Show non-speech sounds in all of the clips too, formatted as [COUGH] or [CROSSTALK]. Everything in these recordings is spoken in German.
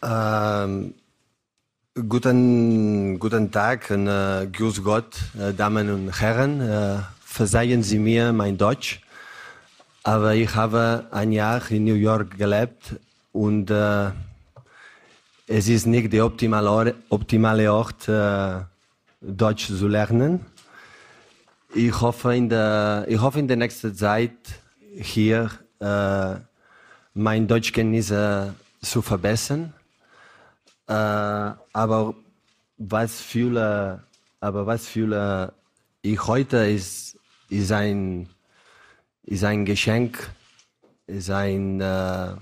Ähm, guten, guten Tag äh, Grüß Gott, äh, Damen und Herren. Äh, verzeihen Sie mir mein Deutsch, aber ich habe ein Jahr in New York gelebt und äh, es ist nicht der optimale, optimale Ort, äh, Deutsch zu lernen. Ich hoffe in der, ich hoffe in der nächsten Zeit hier äh, mein Deutschkenntnisse zu verbessern. Äh, aber was fühle, aber was fühle ich heute ist, ist ein, ist ein Geschenk, ist ein, äh,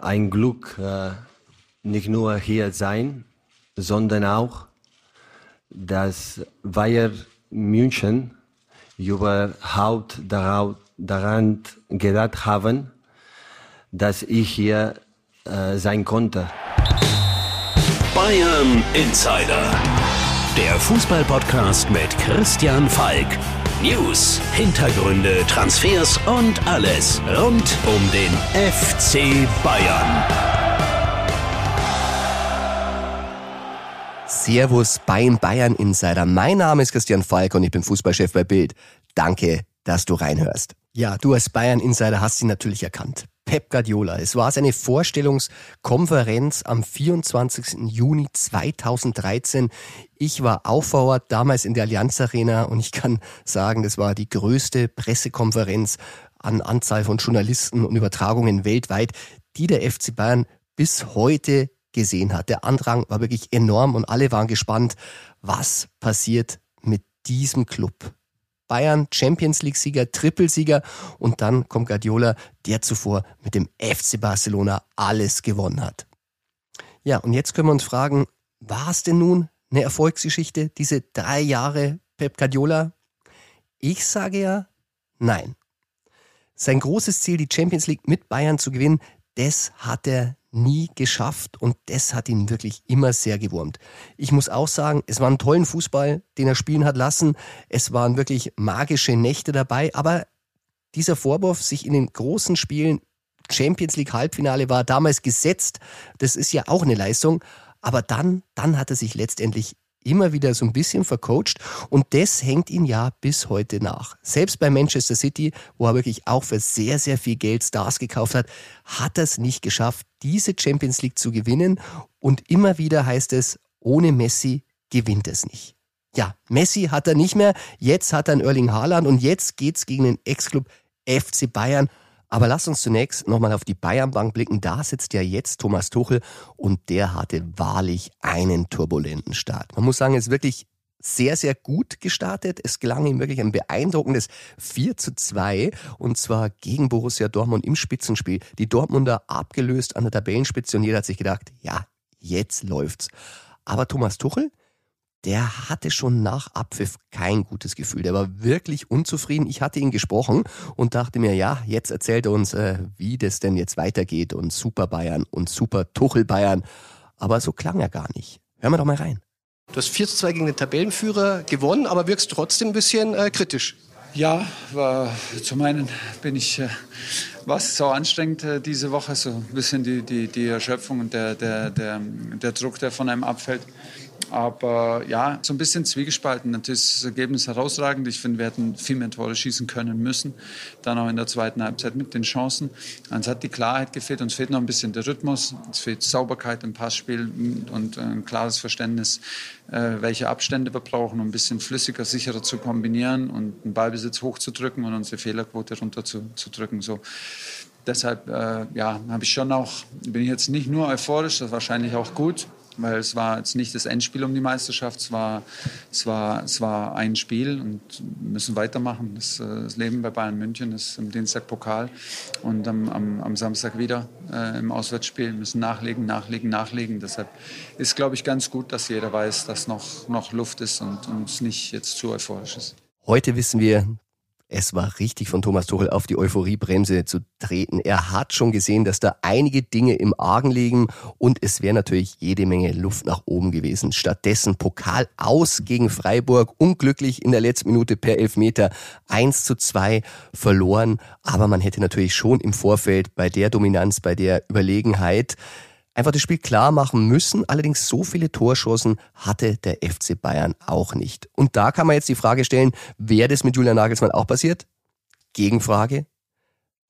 ein Glück, äh, nicht nur hier sein, sondern auch, dass Bayern München überhaupt daran gedacht haben, dass ich hier äh, sein konnte. Bayern Insider, der Fußballpodcast mit Christian Falk. News, Hintergründe, Transfers und alles rund um den FC Bayern. Servus beim Bayern Insider. Mein Name ist Christian Falk und ich bin Fußballchef bei Bild. Danke, dass du reinhörst. Ja, du als Bayern Insider hast ihn natürlich erkannt. Pep Guardiola. Es war seine Vorstellungskonferenz am 24. Juni 2013. Ich war Ort, damals in der Allianz Arena und ich kann sagen, das war die größte Pressekonferenz an Anzahl von Journalisten und Übertragungen weltweit, die der FC Bayern bis heute gesehen hat. Der Andrang war wirklich enorm und alle waren gespannt, was passiert mit diesem Club. Bayern Champions League-Sieger, Trippelsieger und dann kommt Guardiola, der zuvor mit dem FC Barcelona alles gewonnen hat. Ja, und jetzt können wir uns fragen, war es denn nun eine Erfolgsgeschichte, diese drei Jahre Pep Guardiola? Ich sage ja, nein. Sein großes Ziel, die Champions League mit Bayern zu gewinnen, das hat er nie geschafft und das hat ihn wirklich immer sehr gewurmt. Ich muss auch sagen, es war ein tollen Fußball, den er spielen hat lassen. Es waren wirklich magische Nächte dabei, aber dieser Vorwurf, sich in den großen Spielen Champions League Halbfinale war damals gesetzt, das ist ja auch eine Leistung, aber dann, dann hat er sich letztendlich immer wieder so ein bisschen vercoacht und das hängt ihn ja bis heute nach. Selbst bei Manchester City, wo er wirklich auch für sehr, sehr viel Geld Stars gekauft hat, hat er es nicht geschafft, diese Champions League zu gewinnen und immer wieder heißt es, ohne Messi gewinnt es nicht. Ja, Messi hat er nicht mehr, jetzt hat er einen Erling Haaland und jetzt geht's gegen den Ex-Club FC Bayern aber lass uns zunächst nochmal auf die Bayernbank blicken. Da sitzt ja jetzt Thomas Tuchel und der hatte wahrlich einen turbulenten Start. Man muss sagen, es ist wirklich sehr, sehr gut gestartet. Es gelang ihm wirklich ein beeindruckendes 4 zu 2 und zwar gegen Borussia Dortmund im Spitzenspiel. Die Dortmunder abgelöst an der Tabellenspitze und jeder hat sich gedacht, ja, jetzt läuft's. Aber Thomas Tuchel, der hatte schon nach Abpfiff kein gutes Gefühl. Der war wirklich unzufrieden. Ich hatte ihn gesprochen und dachte mir, ja, jetzt erzählt er uns, äh, wie das denn jetzt weitergeht und Super Bayern und Super Tuchel Bayern. Aber so klang er gar nicht. Hören wir doch mal rein. Du hast 4 zu 2 gegen den Tabellenführer gewonnen, aber wirkst trotzdem ein bisschen äh, kritisch. Ja, war, zum einen bin ich, äh, was so anstrengend äh, diese Woche, so ein bisschen die, die, die Erschöpfung und der, der, der, der Druck, der von einem abfällt. Aber ja, so ein bisschen zwiegespalten. Natürlich ist das Ergebnis herausragend. Ich finde, wir hätten viel mehr Tore schießen können müssen. Dann auch in der zweiten Halbzeit mit den Chancen. Uns hat die Klarheit gefehlt. Uns fehlt noch ein bisschen der Rhythmus. Es fehlt Sauberkeit im Passspiel und ein klares Verständnis, äh, welche Abstände wir brauchen, um ein bisschen flüssiger, sicherer zu kombinieren und den Ballbesitz hochzudrücken und unsere Fehlerquote runterzudrücken. So deshalb äh, ja, habe ich schon auch, bin ich jetzt nicht nur euphorisch, das ist wahrscheinlich auch gut, weil es war jetzt nicht das Endspiel um die Meisterschaft, es war, es war, es war ein Spiel und müssen weitermachen. Das, äh, das Leben bei Bayern München ist am Dienstag Pokal und am, am, am Samstag wieder äh, im Auswärtsspiel. Müssen nachlegen, nachlegen, nachlegen. Deshalb ist, glaube ich, ganz gut, dass jeder weiß, dass noch, noch Luft ist und uns nicht jetzt zu euphorisch ist. Heute wissen wir, es war richtig von Thomas Tuchel auf die Euphoriebremse zu treten. Er hat schon gesehen, dass da einige Dinge im Argen liegen und es wäre natürlich jede Menge Luft nach oben gewesen. Stattdessen Pokal aus gegen Freiburg, unglücklich in der letzten Minute per Elfmeter 1 zu 2 verloren. Aber man hätte natürlich schon im Vorfeld bei der Dominanz, bei der Überlegenheit einfach das Spiel klar machen müssen. Allerdings so viele Torschancen hatte der FC Bayern auch nicht. Und da kann man jetzt die Frage stellen, wäre das mit Julian Nagelsmann auch passiert? Gegenfrage.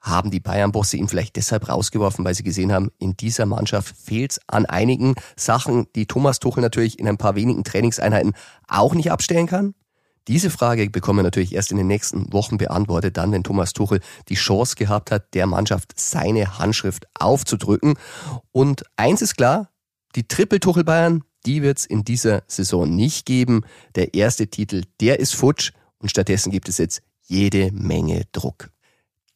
Haben die Bayern-Bosse ihn vielleicht deshalb rausgeworfen, weil sie gesehen haben, in dieser Mannschaft fehlt es an einigen Sachen, die Thomas Tuchel natürlich in ein paar wenigen Trainingseinheiten auch nicht abstellen kann? Diese Frage bekommen wir natürlich erst in den nächsten Wochen beantwortet, dann, wenn Thomas Tuchel die Chance gehabt hat, der Mannschaft seine Handschrift aufzudrücken. Und eins ist klar, die Triple-Tuchel Bayern, die wird es in dieser Saison nicht geben. Der erste Titel, der ist futsch und stattdessen gibt es jetzt jede Menge Druck.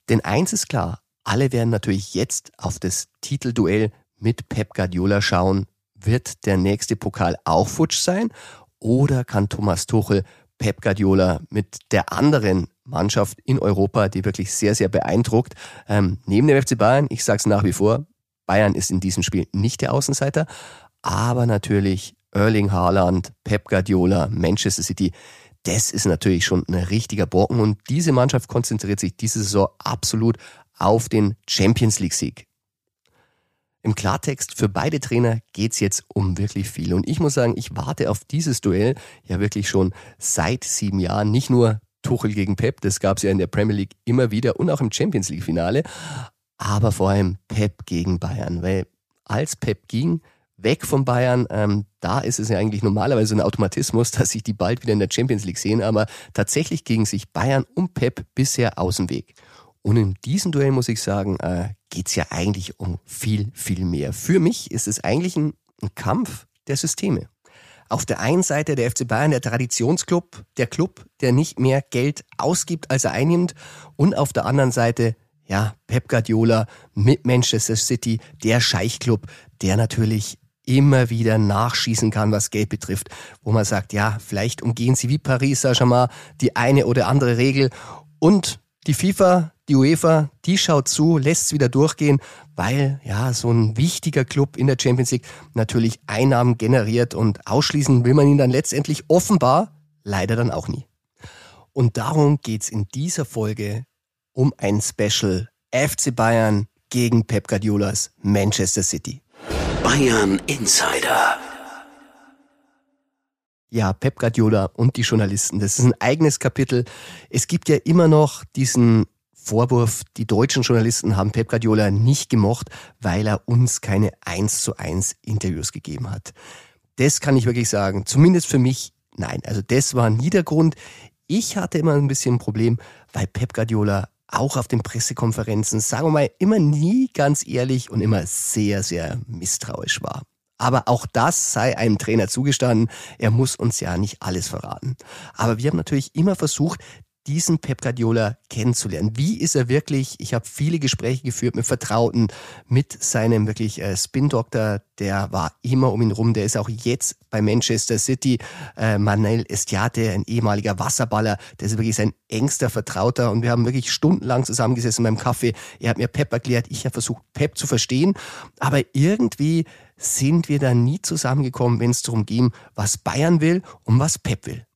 Denn eins ist klar, alle werden natürlich jetzt auf das Titelduell mit Pep Guardiola schauen. Wird der nächste Pokal auch futsch sein? Oder kann Thomas Tuchel Pep Guardiola mit der anderen Mannschaft in Europa, die wirklich sehr, sehr beeindruckt. Ähm, neben dem FC Bayern, ich sage es nach wie vor, Bayern ist in diesem Spiel nicht der Außenseiter, aber natürlich Erling Haaland, Pep Guardiola, Manchester City, das ist natürlich schon ein richtiger Brocken und diese Mannschaft konzentriert sich diese Saison absolut auf den Champions League Sieg. Im Klartext, für beide Trainer geht's jetzt um wirklich viel. Und ich muss sagen, ich warte auf dieses Duell ja wirklich schon seit sieben Jahren. Nicht nur Tuchel gegen Pep, das gab's ja in der Premier League immer wieder und auch im Champions League-Finale, aber vor allem Pep gegen Bayern. Weil als Pep ging, weg von Bayern. Ähm, da ist es ja eigentlich normalerweise ein Automatismus, [LAUGHS] dass sich die bald wieder in der Champions League sehen, aber tatsächlich gingen sich Bayern und Pep bisher aus dem Weg. Und in diesem Duell muss ich sagen, äh, geht es ja eigentlich um viel, viel mehr. Für mich ist es eigentlich ein, ein Kampf der Systeme. Auf der einen Seite der FC Bayern, der Traditionsclub, der Club, der nicht mehr Geld ausgibt, als er einnimmt. Und auf der anderen Seite, ja, Pep Guardiola mit Manchester City, der Scheichclub, der natürlich immer wieder nachschießen kann, was Geld betrifft, wo man sagt, ja, vielleicht umgehen sie wie Paris Saint-Germain die eine oder andere Regel und die FIFA, die UEFA, die schaut zu, lässt es wieder durchgehen, weil ja so ein wichtiger Club in der Champions League natürlich Einnahmen generiert und ausschließen will man ihn dann letztendlich offenbar leider dann auch nie. Und darum geht's in dieser Folge um ein Special FC Bayern gegen Pep Guardiolas Manchester City. Bayern Insider. Ja, Pep Guardiola und die Journalisten, das ist ein eigenes Kapitel. Es gibt ja immer noch diesen Vorwurf, die deutschen Journalisten haben Pep Guardiola nicht gemocht, weil er uns keine 1 zu 1 Interviews gegeben hat. Das kann ich wirklich sagen, zumindest für mich, nein. Also das war nie der Grund. Ich hatte immer ein bisschen ein Problem, weil Pep Guardiola auch auf den Pressekonferenzen, sagen wir mal, immer nie ganz ehrlich und immer sehr, sehr misstrauisch war. Aber auch das sei einem Trainer zugestanden. Er muss uns ja nicht alles verraten. Aber wir haben natürlich immer versucht, diesen Pep Guardiola kennenzulernen. Wie ist er wirklich? Ich habe viele Gespräche geführt mit Vertrauten, mit seinem wirklich äh, Spin-Doktor, der war immer um ihn rum. Der ist auch jetzt bei Manchester City. Äh, Manel Estiate, ein ehemaliger Wasserballer, der ist wirklich sein engster Vertrauter und wir haben wirklich stundenlang zusammengesessen beim Kaffee. Er hat mir Pep erklärt, ich habe versucht, Pep zu verstehen, aber irgendwie sind wir da nie zusammengekommen, wenn es darum ging, was Bayern will und was Pep will.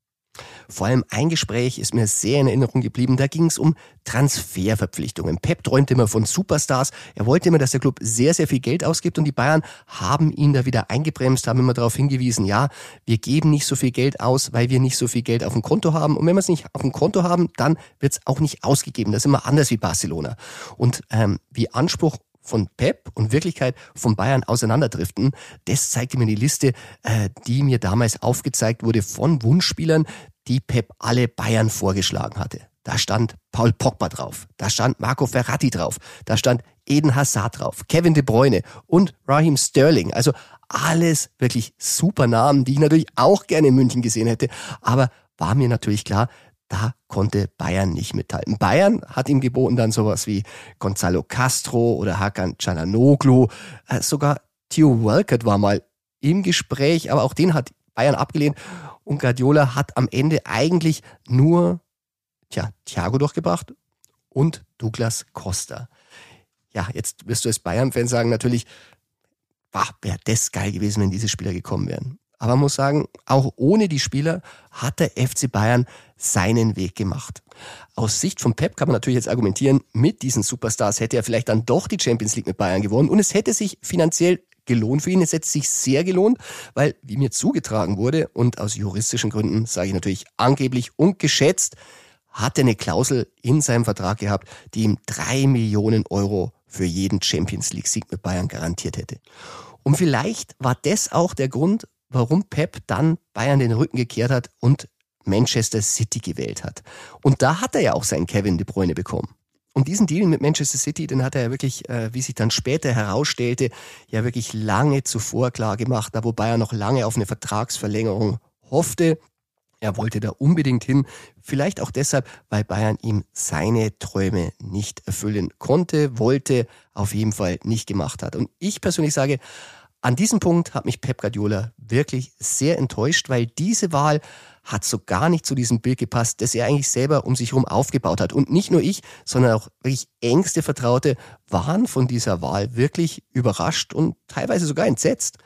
Vor allem ein Gespräch ist mir sehr in Erinnerung geblieben. Da ging es um Transferverpflichtungen. Pep träumte immer von Superstars. Er wollte immer, dass der Club sehr, sehr viel Geld ausgibt und die Bayern haben ihn da wieder eingebremst, haben immer darauf hingewiesen, ja, wir geben nicht so viel Geld aus, weil wir nicht so viel Geld auf dem Konto haben. Und wenn wir es nicht auf dem Konto haben, dann wird es auch nicht ausgegeben. Das ist immer anders wie Barcelona. Und ähm, wie Anspruch von Pep und Wirklichkeit von Bayern auseinanderdriften. Das zeigte mir die Liste, äh, die mir damals aufgezeigt wurde von Wunschspielern, die Pep alle Bayern vorgeschlagen hatte. Da stand Paul Pogba drauf, da stand Marco Ferrati drauf, da stand Eden Hazard drauf, Kevin De Bruyne und Raheem Sterling. Also alles wirklich super Namen, die ich natürlich auch gerne in München gesehen hätte. Aber war mir natürlich klar, da konnte Bayern nicht mithalten. Bayern hat ihm geboten dann sowas wie Gonzalo Castro oder Hakan Cananoglu. Äh, sogar Theo Walcott war mal im Gespräch, aber auch den hat Bayern abgelehnt. Und Guardiola hat am Ende eigentlich nur tja, Thiago durchgebracht und Douglas Costa. Ja, jetzt wirst du als Bayern-Fan sagen, natürlich, wäre das geil gewesen, wenn diese Spieler gekommen wären. Aber man muss sagen, auch ohne die Spieler hat der FC Bayern seinen Weg gemacht. Aus Sicht von Pep kann man natürlich jetzt argumentieren, mit diesen Superstars hätte er vielleicht dann doch die Champions League mit Bayern gewonnen und es hätte sich finanziell gelohnt für ihn. Es hätte sich sehr gelohnt, weil, wie mir zugetragen wurde und aus juristischen Gründen sage ich natürlich angeblich und geschätzt, hat er eine Klausel in seinem Vertrag gehabt, die ihm drei Millionen Euro für jeden Champions League Sieg mit Bayern garantiert hätte. Und vielleicht war das auch der Grund, warum Pep dann Bayern den Rücken gekehrt hat und Manchester City gewählt hat. Und da hat er ja auch seinen Kevin De Bruyne bekommen. Und diesen Deal mit Manchester City, den hat er ja wirklich, äh, wie sich dann später herausstellte, ja wirklich lange zuvor klar gemacht, da wo Bayern noch lange auf eine Vertragsverlängerung hoffte. Er wollte da unbedingt hin, vielleicht auch deshalb, weil Bayern ihm seine Träume nicht erfüllen konnte, wollte, auf jeden Fall nicht gemacht hat. Und ich persönlich sage, an diesem Punkt hat mich Pep Guardiola wirklich sehr enttäuscht, weil diese Wahl hat so gar nicht zu diesem Bild gepasst, das er eigentlich selber um sich herum aufgebaut hat. Und nicht nur ich, sondern auch wirklich engste Vertraute waren von dieser Wahl wirklich überrascht und teilweise sogar entsetzt.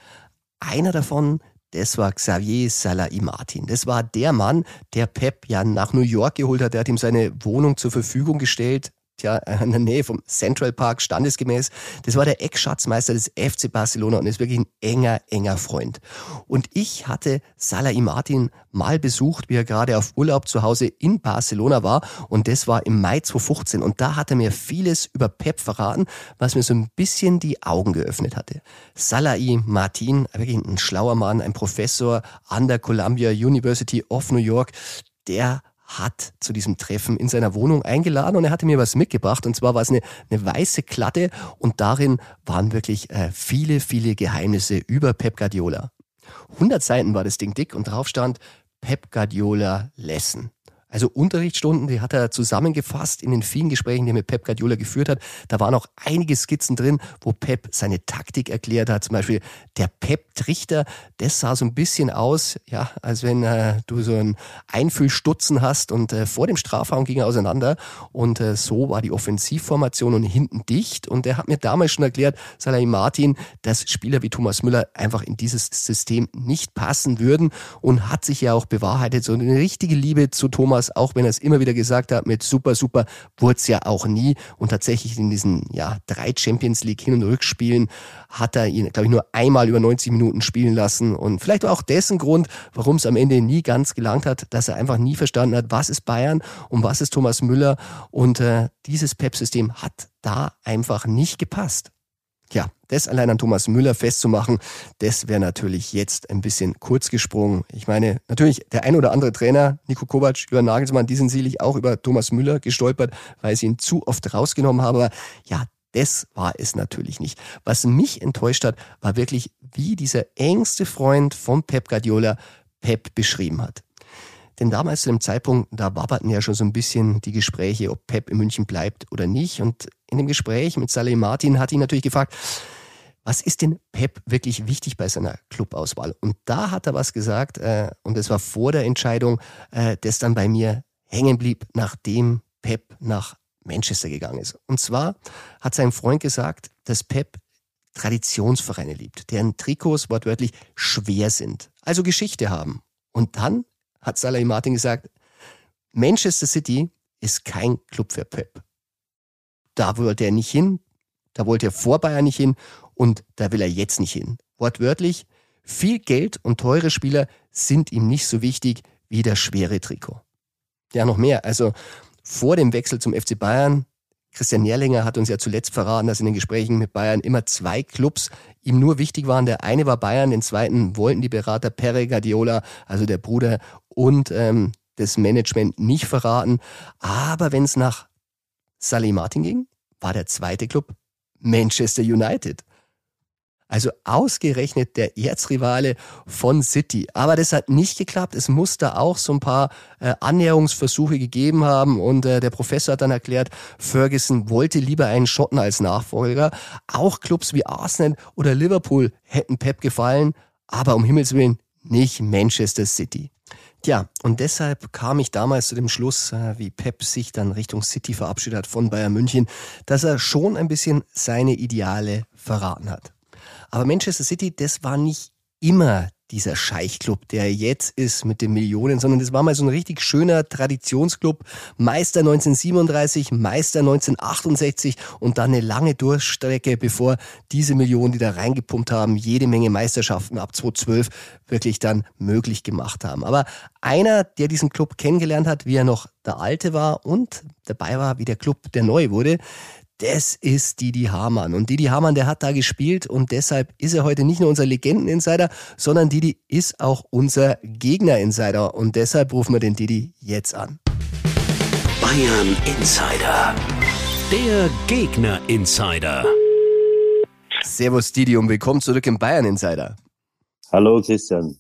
Einer davon, das war Xavier Salai Martin. Das war der Mann, der Pep ja nach New York geholt hat. Der hat ihm seine Wohnung zur Verfügung gestellt ja, in der Nähe vom Central Park, standesgemäß. Das war der Eckschatzmeister des FC Barcelona und ist wirklich ein enger, enger Freund. Und ich hatte Salah Martin mal besucht, wie er gerade auf Urlaub zu Hause in Barcelona war. Und das war im Mai 2015. Und da hat er mir vieles über Pep verraten, was mir so ein bisschen die Augen geöffnet hatte. Salah Martin, wirklich ein schlauer Mann, ein Professor an der Columbia University of New York, der hat zu diesem Treffen in seiner Wohnung eingeladen und er hatte mir was mitgebracht. Und zwar war es eine, eine weiße Klatte und darin waren wirklich äh, viele, viele Geheimnisse über Pep Guardiola. 100 Seiten war das Ding dick und drauf stand Pep Guardiola Lesson. Also Unterrichtsstunden, die hat er zusammengefasst in den vielen Gesprächen, die er mit Pep Guardiola geführt hat. Da waren auch einige Skizzen drin, wo Pep seine Taktik erklärt hat. Zum Beispiel der Pep-Trichter, das sah so ein bisschen aus, ja, als wenn äh, du so ein Einfühlstutzen hast und äh, vor dem Strafraum ging er auseinander und äh, so war die Offensivformation und hinten dicht. Und er hat mir damals schon erklärt, Salah Martin, dass Spieler wie Thomas Müller einfach in dieses System nicht passen würden und hat sich ja auch bewahrheitet. So eine richtige Liebe zu Thomas Thomas, auch wenn er es immer wieder gesagt hat, mit super, super, wurde es ja auch nie. Und tatsächlich in diesen ja, drei Champions League Hin- und Rückspielen hat er ihn, glaube ich, nur einmal über 90 Minuten spielen lassen. Und vielleicht war auch dessen Grund, warum es am Ende nie ganz gelangt hat, dass er einfach nie verstanden hat, was ist Bayern und was ist Thomas Müller. Und äh, dieses Pep-System hat da einfach nicht gepasst. Ja, das allein an Thomas Müller festzumachen, das wäre natürlich jetzt ein bisschen kurz gesprungen. Ich meine, natürlich, der ein oder andere Trainer, Nico Kovac, Jürgen Nagelsmann, die sind sicherlich auch über Thomas Müller gestolpert, weil sie ihn zu oft rausgenommen haben. Aber ja, das war es natürlich nicht. Was mich enttäuscht hat, war wirklich, wie dieser engste Freund von Pep Guardiola Pep beschrieben hat. Denn damals zu dem Zeitpunkt, da wabberten ja schon so ein bisschen die Gespräche, ob Pep in München bleibt oder nicht. Und in dem Gespräch mit Saleh Martin hat ihn natürlich gefragt, was ist denn Pep wirklich wichtig bei seiner Clubauswahl? Und da hat er was gesagt, äh, und das war vor der Entscheidung, äh, das dann bei mir hängen blieb, nachdem Pep nach Manchester gegangen ist. Und zwar hat sein Freund gesagt, dass Pep Traditionsvereine liebt, deren Trikots wortwörtlich schwer sind, also Geschichte haben. Und dann hat Salah Martin gesagt, Manchester City ist kein Club für Pep. Da wollte er nicht hin, da wollte er vor Bayern nicht hin und da will er jetzt nicht hin. Wortwörtlich, viel Geld und teure Spieler sind ihm nicht so wichtig wie das schwere Trikot. Ja, noch mehr. Also vor dem Wechsel zum FC Bayern, Christian Nährlinger hat uns ja zuletzt verraten, dass in den Gesprächen mit Bayern immer zwei Clubs ihm nur wichtig waren. Der eine war Bayern, den zweiten wollten die Berater Pere Guardiola, also der Bruder und ähm, das Management nicht verraten. Aber wenn es nach Salih Martin ging, war der zweite Club Manchester United. Also ausgerechnet der Erzrivale von City. Aber das hat nicht geklappt. Es muss da auch so ein paar äh, Annäherungsversuche gegeben haben. Und äh, der Professor hat dann erklärt, Ferguson wollte lieber einen Schotten als Nachfolger. Auch Clubs wie Arsenal oder Liverpool hätten Pep gefallen. Aber um Himmels Willen nicht Manchester City. Tja, und deshalb kam ich damals zu dem Schluss, äh, wie Pep sich dann Richtung City verabschiedet hat von Bayern München, dass er schon ein bisschen seine Ideale verraten hat. Aber Manchester City, das war nicht immer dieser Scheichclub, der jetzt ist mit den Millionen, sondern das war mal so ein richtig schöner Traditionsclub. Meister 1937, Meister 1968 und dann eine lange Durchstrecke, bevor diese Millionen, die da reingepumpt haben, jede Menge Meisterschaften ab 2012 wirklich dann möglich gemacht haben. Aber einer, der diesen Club kennengelernt hat, wie er noch der alte war und dabei war, wie der Club der neu wurde, das ist Didi Hamann. Und Didi Hamann, der hat da gespielt und deshalb ist er heute nicht nur unser Legenden-Insider, sondern Didi ist auch unser Gegner-Insider. Und deshalb rufen wir den Didi jetzt an. Bayern Insider. Der Gegner Insider. Servus Didi und willkommen zurück im Bayern Insider. Hallo Christian.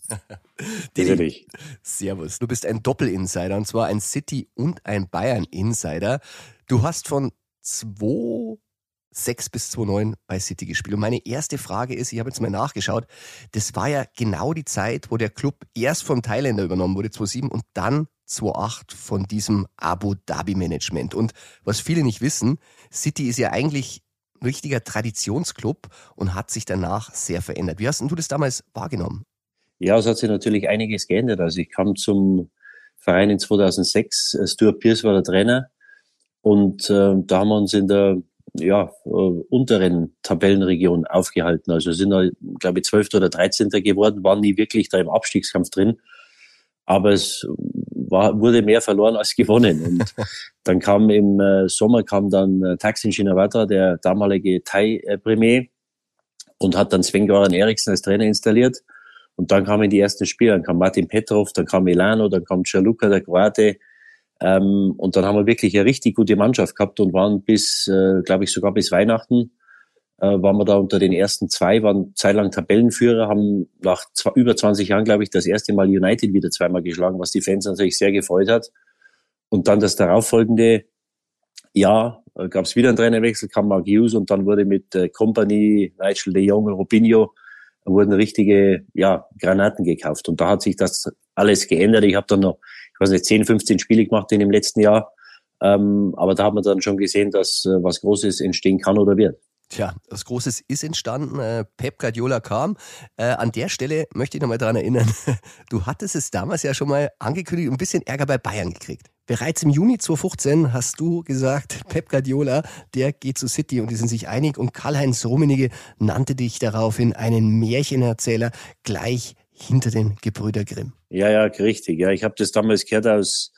[LAUGHS] Didi. Servus. Du bist ein Doppel-Insider und zwar ein City- und ein Bayern-Insider. Du hast von 2 6 bis 2,9 bei City gespielt. Und meine erste Frage ist, ich habe jetzt mal nachgeschaut, das war ja genau die Zeit, wo der Club erst vom Thailänder übernommen wurde, 2,7 und dann 2,8 von diesem Abu Dhabi Management. Und was viele nicht wissen, City ist ja eigentlich ein richtiger Traditionsclub und hat sich danach sehr verändert. Wie hast du das damals wahrgenommen? Ja, es hat sich natürlich einiges geändert. Also ich kam zum Verein in 2006, Stuart Pierce war der Trainer und äh, da haben wir uns in der ja, äh, unteren Tabellenregion aufgehalten. Also sind da, glaube ich, 12. oder 13. geworden, waren nie wirklich da im Abstiegskampf drin. Aber es war, wurde mehr verloren als gewonnen. Und [LAUGHS] dann kam im äh, Sommer kam dann äh, Taksin Shinawatra, der damalige Thai äh, und hat dann Sven-Göran Eriksen als Trainer installiert. Und dann kamen die ersten Spiele. Dann kam Martin Petrov, dann kam Milano, dann kam Gianluca, der Kroate, ähm, und dann haben wir wirklich eine richtig gute Mannschaft gehabt und waren bis, äh, glaube ich, sogar bis Weihnachten äh, waren wir da unter den ersten zwei, waren zeitlang Tabellenführer, haben nach zwei, über 20 Jahren, glaube ich, das erste Mal United wieder zweimal geschlagen, was die Fans natürlich sehr gefreut hat. Und dann das darauffolgende Jahr äh, gab es wieder einen Trainerwechsel, kam Mark Hughes und dann wurde mit äh, Company, Nigel de Jong, Robinho, wurden richtige ja, Granaten gekauft. Und da hat sich das alles geändert. Ich habe dann noch ich weiß nicht, 10, 15 Spiele gemacht in dem letzten Jahr. Ähm, aber da hat man dann schon gesehen, dass äh, was Großes entstehen kann oder wird. Tja, was Großes ist entstanden. Äh, Pep Guardiola kam. Äh, an der Stelle möchte ich nochmal daran erinnern, [LAUGHS] du hattest es damals ja schon mal angekündigt und ein bisschen Ärger bei Bayern gekriegt. Bereits im Juni 2015 hast du gesagt, [LAUGHS] Pep Guardiola, der geht zu City und die sind sich einig und Karl-Heinz Rummenigge nannte dich daraufhin einen Märchenerzähler gleich hinter den Gebrüder Grimm. Ja, ja, richtig. Ja, ich habe das damals gehört aus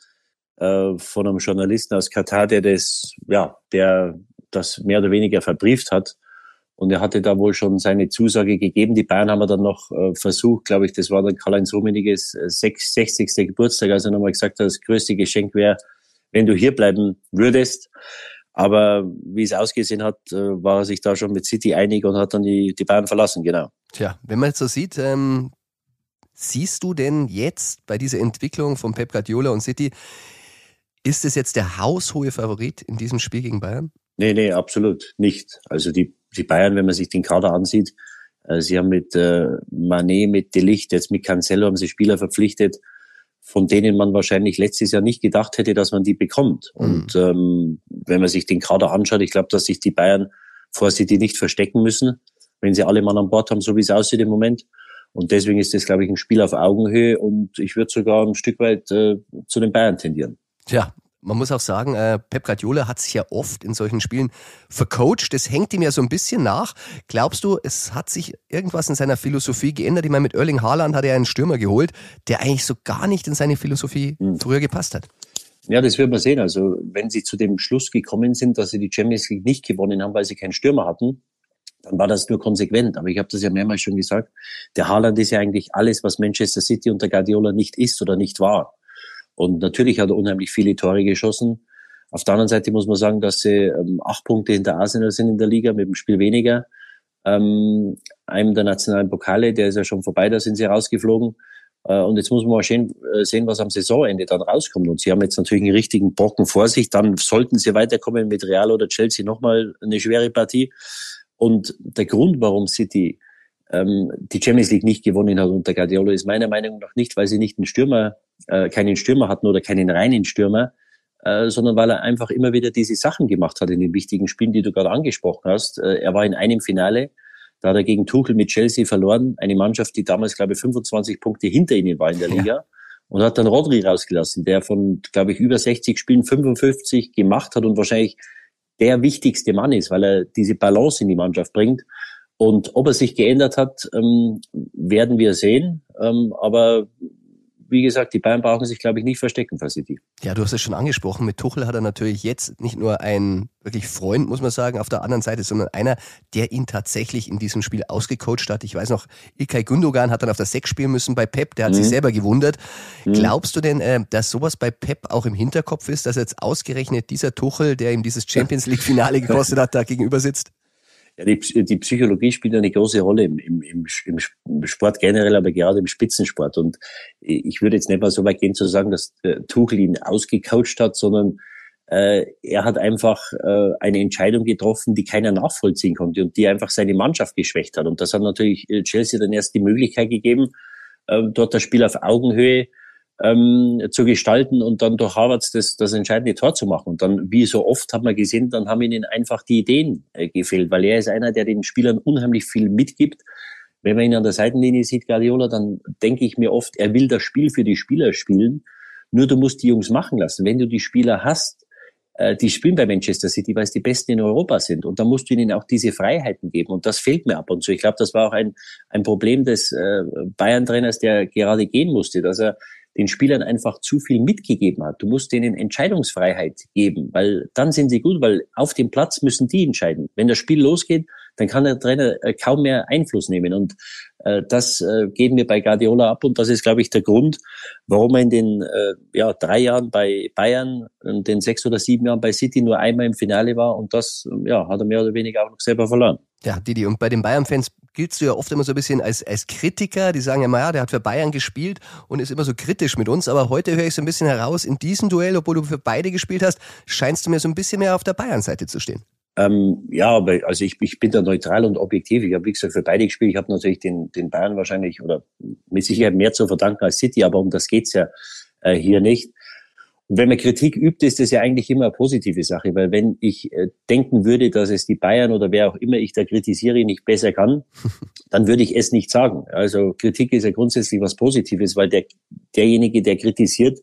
äh, von einem Journalisten aus Katar, der das, ja, der das mehr oder weniger verbrieft hat. Und er hatte da wohl schon seine Zusage gegeben. Die Bayern haben dann noch äh, versucht, glaube ich, das war dann Karl-Heinz Rummeniges äh, 60. Geburtstag, als er nochmal gesagt hat, das größte Geschenk wäre, wenn du hier bleiben würdest. Aber wie es ausgesehen hat, äh, war er sich da schon mit City einig und hat dann die, die Bayern verlassen, genau. Tja, wenn man jetzt so sieht, ähm, Siehst du denn jetzt bei dieser Entwicklung von Pep Guardiola und City, ist es jetzt der haushohe Favorit in diesem Spiel gegen Bayern? Nee, nee, absolut nicht. Also die, die Bayern, wenn man sich den Kader ansieht, äh, sie haben mit äh, Manet, mit Delicht, jetzt mit Cancelo haben sie Spieler verpflichtet, von denen man wahrscheinlich letztes Jahr nicht gedacht hätte, dass man die bekommt. Mhm. Und ähm, wenn man sich den Kader anschaut, ich glaube, dass sich die Bayern vor City nicht verstecken müssen, wenn sie alle Mann an Bord haben, so wie es aussieht im Moment. Und deswegen ist das, glaube ich, ein Spiel auf Augenhöhe und ich würde sogar ein Stück weit äh, zu den Bayern tendieren. Tja, man muss auch sagen, äh, Pep Guardiola hat sich ja oft in solchen Spielen vercoacht. Das hängt ihm ja so ein bisschen nach. Glaubst du, es hat sich irgendwas in seiner Philosophie geändert? Ich meine, mit Erling Haaland hat er einen Stürmer geholt, der eigentlich so gar nicht in seine Philosophie hm. früher gepasst hat. Ja, das wird man sehen. Also, wenn sie zu dem Schluss gekommen sind, dass sie die Champions League nicht gewonnen haben, weil sie keinen Stürmer hatten, dann war das nur konsequent. Aber ich habe das ja mehrmals schon gesagt. Der Haaland ist ja eigentlich alles, was Manchester City unter Guardiola nicht ist oder nicht war. Und natürlich hat er unheimlich viele Tore geschossen. Auf der anderen Seite muss man sagen, dass sie ähm, acht Punkte hinter Arsenal sind in der Liga mit dem Spiel weniger. Ähm, einem der nationalen Pokale, der ist ja schon vorbei, da sind sie rausgeflogen. Äh, und jetzt muss man mal schön äh, sehen, was am Saisonende dann rauskommt. Und sie haben jetzt natürlich einen richtigen Brocken vor sich. Dann sollten sie weiterkommen mit Real oder Chelsea nochmal eine schwere Partie. Und der Grund, warum City ähm, die Champions League nicht gewonnen hat unter Guardiola, ist meiner Meinung nach nicht, weil sie nicht einen Stürmer äh, keinen Stürmer hatten oder keinen reinen Stürmer, äh, sondern weil er einfach immer wieder diese Sachen gemacht hat in den wichtigen Spielen, die du gerade angesprochen hast. Äh, er war in einem Finale, da hat er gegen Tuchel mit Chelsea verloren, eine Mannschaft, die damals, glaube ich, 25 Punkte hinter ihnen war in der Liga. Ja. Und hat dann Rodri rausgelassen, der von, glaube ich, über 60 Spielen 55 gemacht hat und wahrscheinlich der wichtigste Mann ist, weil er diese Balance in die Mannschaft bringt. Und ob er sich geändert hat, ähm, werden wir sehen. Ähm, aber wie gesagt, die Bayern brauchen sich, glaube ich, nicht verstecken vor City. Ja, du hast es schon angesprochen. Mit Tuchel hat er natürlich jetzt nicht nur einen wirklich Freund, muss man sagen, auf der anderen Seite, sondern einer, der ihn tatsächlich in diesem Spiel ausgecoacht hat. Ich weiß noch, Ilkay Gündogan hat dann auf der Sechs spielen müssen bei Pep. Der hat mhm. sich selber gewundert. Mhm. Glaubst du denn, äh, dass sowas bei Pep auch im Hinterkopf ist, dass jetzt ausgerechnet dieser Tuchel, der ihm dieses Champions League Finale gekostet hat, da gegenüber sitzt? Ja, die, die Psychologie spielt eine große Rolle im, im, im, Sport generell, aber gerade im Spitzensport. Und ich würde jetzt nicht mal so weit gehen zu sagen, dass äh, Tuchel ihn ausgecoacht hat, sondern äh, er hat einfach äh, eine Entscheidung getroffen, die keiner nachvollziehen konnte und die einfach seine Mannschaft geschwächt hat. Und das hat natürlich äh, Chelsea dann erst die Möglichkeit gegeben, äh, dort das Spiel auf Augenhöhe ähm, zu gestalten und dann durch Harvards das, das entscheidende Tor zu machen. Und dann, wie so oft hat man gesehen, dann haben ihnen einfach die Ideen äh, gefehlt, weil er ist einer, der den Spielern unheimlich viel mitgibt. Wenn man ihn an der Seitenlinie sieht, Guardiola, dann denke ich mir oft, er will das Spiel für die Spieler spielen. Nur du musst die Jungs machen lassen. Wenn du die Spieler hast, äh, die spielen bei Manchester City, weil es die Besten in Europa sind. Und da musst du ihnen auch diese Freiheiten geben. Und das fehlt mir ab und zu. Ich glaube, das war auch ein, ein Problem des äh, Bayern-Trainers, der gerade gehen musste, dass er den Spielern einfach zu viel mitgegeben hat. Du musst denen Entscheidungsfreiheit geben, weil dann sind sie gut, weil auf dem Platz müssen die entscheiden. Wenn das Spiel losgeht, dann kann der Trainer äh, kaum mehr Einfluss nehmen. Und äh, das äh, geben wir bei Guardiola ab. Und das ist, glaube ich, der Grund, warum er in den äh, ja, drei Jahren bei Bayern und den sechs oder sieben Jahren bei City nur einmal im Finale war. Und das ja, hat er mehr oder weniger auch noch selber verloren. Ja, Didi, und bei den Bayern-Fans giltst du ja oft immer so ein bisschen als, als Kritiker. Die sagen ja immer, ja, der hat für Bayern gespielt und ist immer so kritisch mit uns. Aber heute höre ich so ein bisschen heraus, in diesem Duell, obwohl du für beide gespielt hast, scheinst du mir so ein bisschen mehr auf der Bayern-Seite zu stehen. Ähm, ja, aber also ich, ich bin da neutral und objektiv. Ich habe, wie gesagt, für beide gespielt. Ich habe natürlich den, den Bayern wahrscheinlich oder mit Sicherheit mehr zu verdanken als City, aber um das geht's ja äh, hier nicht. Und wenn man Kritik übt, ist das ja eigentlich immer eine positive Sache, weil wenn ich äh, denken würde, dass es die Bayern oder wer auch immer ich da kritisiere nicht besser kann, [LAUGHS] dann würde ich es nicht sagen. Also Kritik ist ja grundsätzlich was Positives, weil der, derjenige, der kritisiert,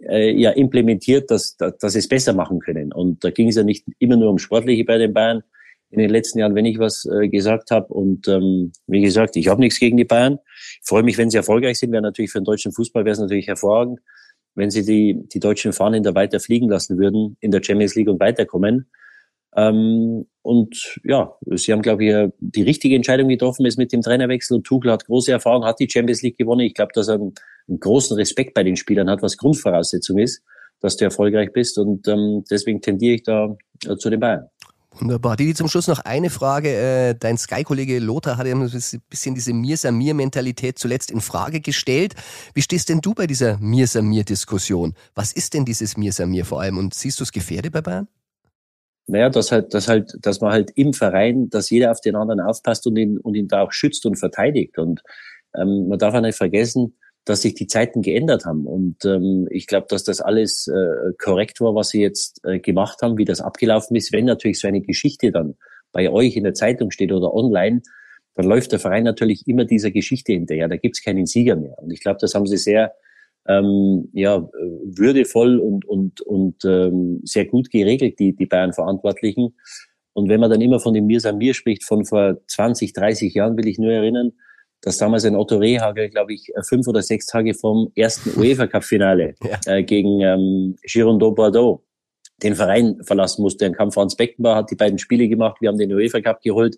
äh, ja implementiert, dass, dass, dass es besser machen können. Und da ging es ja nicht immer nur um Sportliche bei den Bayern in den letzten Jahren, wenn ich was äh, gesagt habe. Und ähm, wie gesagt, ich habe nichts gegen die Bayern. Ich freue mich, wenn sie erfolgreich sind. Wäre natürlich für den deutschen Fußball wäre es natürlich hervorragend wenn sie die, die deutschen Fahnen da weiter fliegen lassen würden in der Champions League und weiterkommen. Ähm, und ja, sie haben, glaube ich, die richtige Entscheidung getroffen, ist mit dem Trainerwechsel. Und Tuchel hat große Erfahrung, hat die Champions League gewonnen. Ich glaube, dass er einen, einen, großen Respekt bei den Spielern hat, was Grundvoraussetzung ist, dass du erfolgreich bist. Und ähm, deswegen tendiere ich da äh, zu den Bayern. Wunderbar. Die zum Schluss noch eine Frage. Äh, dein Sky-Kollege Lothar hat ja ein bisschen diese Mir-Samir-Mentalität zuletzt in Frage gestellt. Wie stehst denn du bei dieser Mir-Samir-Diskussion? Was ist denn dieses Mir-Samir vor allem? Und siehst du es gefährdet bei Bayern? Naja, dass halt, dass halt, dass man halt im Verein, dass jeder auf den anderen aufpasst und ihn, und ihn da auch schützt und verteidigt. Und ähm, man darf auch nicht vergessen, dass sich die Zeiten geändert haben. Und ähm, ich glaube, dass das alles äh, korrekt war, was sie jetzt äh, gemacht haben, wie das abgelaufen ist. Wenn natürlich so eine Geschichte dann bei euch in der Zeitung steht oder online, dann läuft der Verein natürlich immer dieser Geschichte hinterher. Da gibt's keinen Sieger mehr. Und ich glaube, das haben sie sehr ähm, ja, würdevoll und, und, und ähm, sehr gut geregelt, die, die Bayern-Verantwortlichen. Und wenn man dann immer von dem Mir Samir spricht, von vor 20, 30 Jahren, will ich nur erinnern, dass damals ein Otto Rehagel, glaube ich, fünf oder sechs Tage vom ersten [LAUGHS] UEFA Cup Finale ja. äh, gegen ähm, Girondeau Bordeaux den Verein verlassen musste. Dann kam Franz Beckenbauer, hat die beiden Spiele gemacht, wir haben den UEFA Cup geholt.